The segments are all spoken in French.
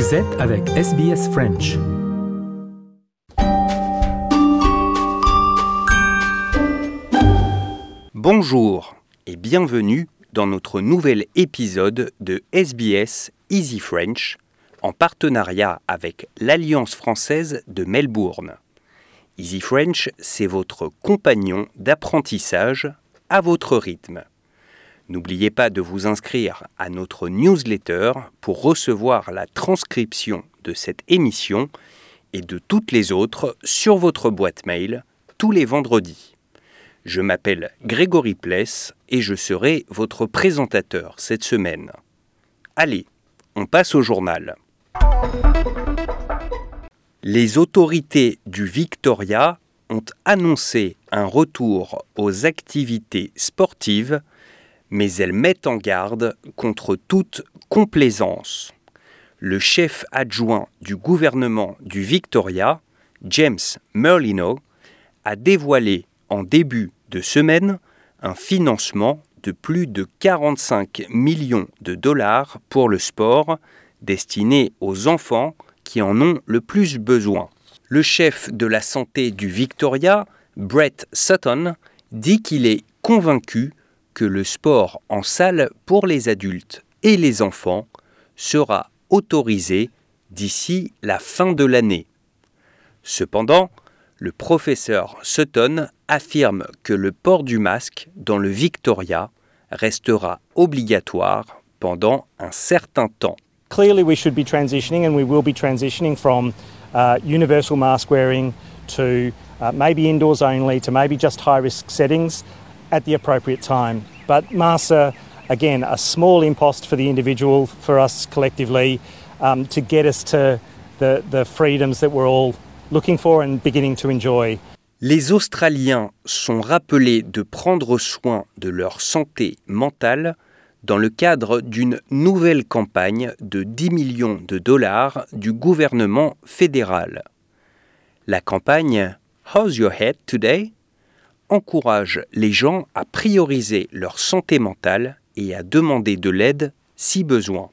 Vous êtes avec SBS French. Bonjour et bienvenue dans notre nouvel épisode de SBS Easy French en partenariat avec l'Alliance française de Melbourne. Easy French, c'est votre compagnon d'apprentissage à votre rythme. N'oubliez pas de vous inscrire à notre newsletter pour recevoir la transcription de cette émission et de toutes les autres sur votre boîte mail tous les vendredis. Je m'appelle Grégory Pless et je serai votre présentateur cette semaine. Allez, on passe au journal. Les autorités du Victoria ont annoncé un retour aux activités sportives mais elles mettent en garde contre toute complaisance. Le chef adjoint du gouvernement du Victoria, James Merlino, a dévoilé en début de semaine un financement de plus de 45 millions de dollars pour le sport destiné aux enfants qui en ont le plus besoin. Le chef de la santé du Victoria, Brett Sutton, dit qu'il est convaincu que le sport en salle pour les adultes et les enfants sera autorisé d'ici la fin de l'année. Cependant, le professeur Sutton affirme que le port du masque dans le Victoria restera obligatoire pendant un certain temps. Clearly, we should be transitioning, and we will be transitioning from uh, universal mask wearing to uh, maybe indoors only to maybe just high risk settings at the appropriate time. But masks are, again, a small impost for the individual, for us collectively, um, to get us to the, the freedoms that we're all looking for and beginning to enjoy. Les Australiens sont rappelés de prendre soin de leur santé mentale dans le cadre d'une nouvelle campagne de 10 millions de dollars du gouvernement fédéral. La campagne How's Your Head Today? Encourage les gens à prioriser leur santé mentale et à demander de l'aide si besoin.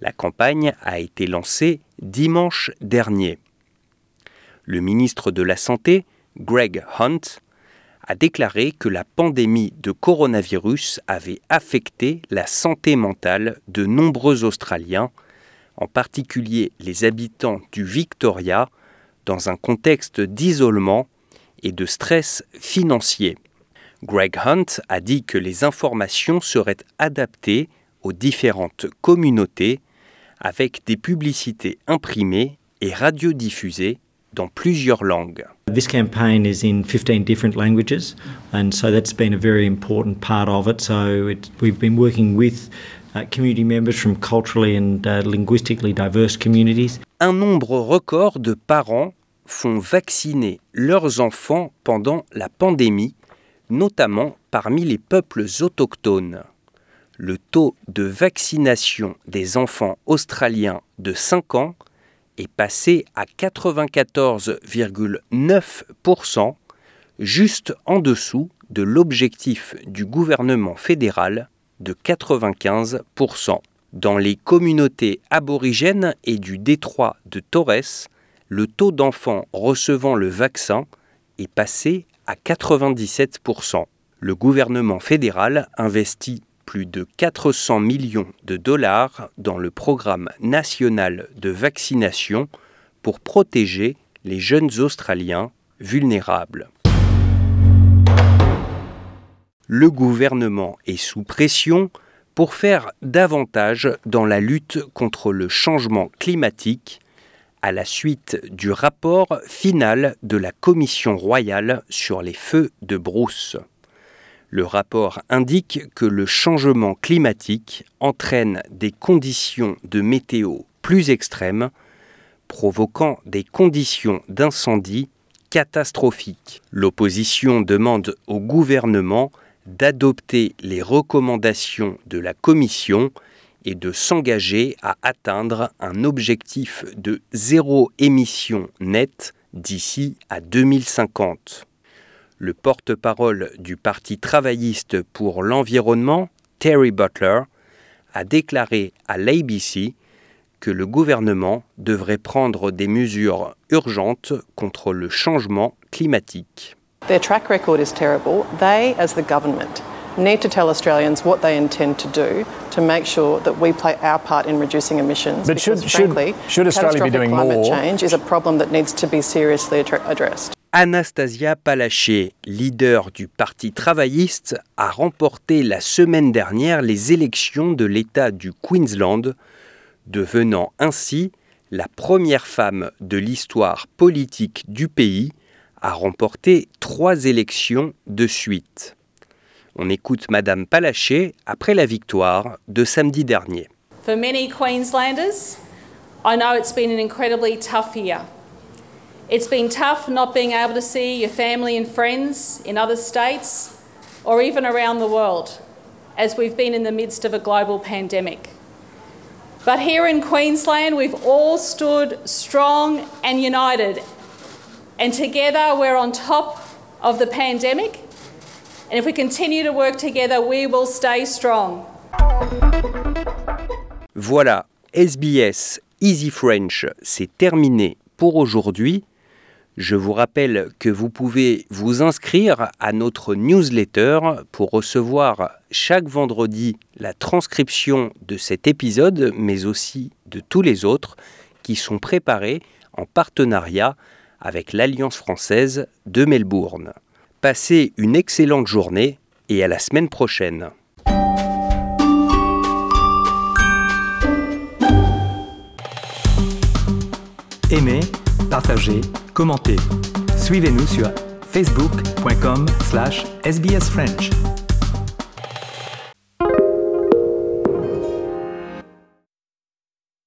La campagne a été lancée dimanche dernier. Le ministre de la Santé, Greg Hunt, a déclaré que la pandémie de coronavirus avait affecté la santé mentale de nombreux Australiens, en particulier les habitants du Victoria, dans un contexte d'isolement et de stress financier. Greg Hunt a dit que les informations seraient adaptées aux différentes communautés avec des publicités imprimées et radiodiffusées dans plusieurs langues. This campaign is in 15 different languages, and so that's been a very important part of it. So it, we've been working with uh, community members from culturally and uh, linguistically diverse communities. Un nombre record de parents font vacciner leurs enfants pendant la pandémie, notamment parmi les peuples autochtones. Le taux de vaccination des enfants australiens de 5 ans est passé à 94,9%, juste en dessous de l'objectif du gouvernement fédéral de 95%. Dans les communautés aborigènes et du détroit de Torres, le taux d'enfants recevant le vaccin est passé à 97%. Le gouvernement fédéral investit plus de 400 millions de dollars dans le programme national de vaccination pour protéger les jeunes Australiens vulnérables. Le gouvernement est sous pression pour faire davantage dans la lutte contre le changement climatique à la suite du rapport final de la Commission royale sur les feux de brousse. Le rapport indique que le changement climatique entraîne des conditions de météo plus extrêmes, provoquant des conditions d'incendie catastrophiques. L'opposition demande au gouvernement d'adopter les recommandations de la Commission et de s'engager à atteindre un objectif de zéro émission nette d'ici à 2050. Le porte-parole du Parti travailliste pour l'environnement, Terry Butler, a déclaré à l'ABC que le gouvernement devrait prendre des mesures urgentes contre le changement climatique. Their record is terrible. They, as the government, need to tell Australians what they intend to do to make sure that we play our part in reducing emissions. But should- because, should- frankly, should Australia be doing climate more? change is a problem that needs to be seriously addre- addressed. Anastasia Palaszczuk, leader du Parti travailliste, a remporté la semaine dernière les élections de l'État du Queensland, devenant ainsi la première femme de l'histoire politique du pays à remporter trois élections de suite. On écoute Madame Palaszczuk après la victoire de samedi dernier. For many Queenslanders, I know it's been an incredibly tough year. It's been tough not being able to see your family and friends in other states or even around the world as we've been in the midst of a global pandemic. But here in Queensland, we've all stood strong and united. And together, we're on top of the pandemic. And if we continue to work together, we will stay strong. Voilà, SBS Easy French, c'est terminé pour aujourd'hui. Je vous rappelle que vous pouvez vous inscrire à notre newsletter pour recevoir chaque vendredi la transcription de cet épisode, mais aussi de tous les autres qui sont préparés en partenariat avec l'Alliance française de Melbourne. Passez une excellente journée et à la semaine prochaine. Aimez, partagez, commentez. Suivez-nous sur facebook.com slash sbsfrench.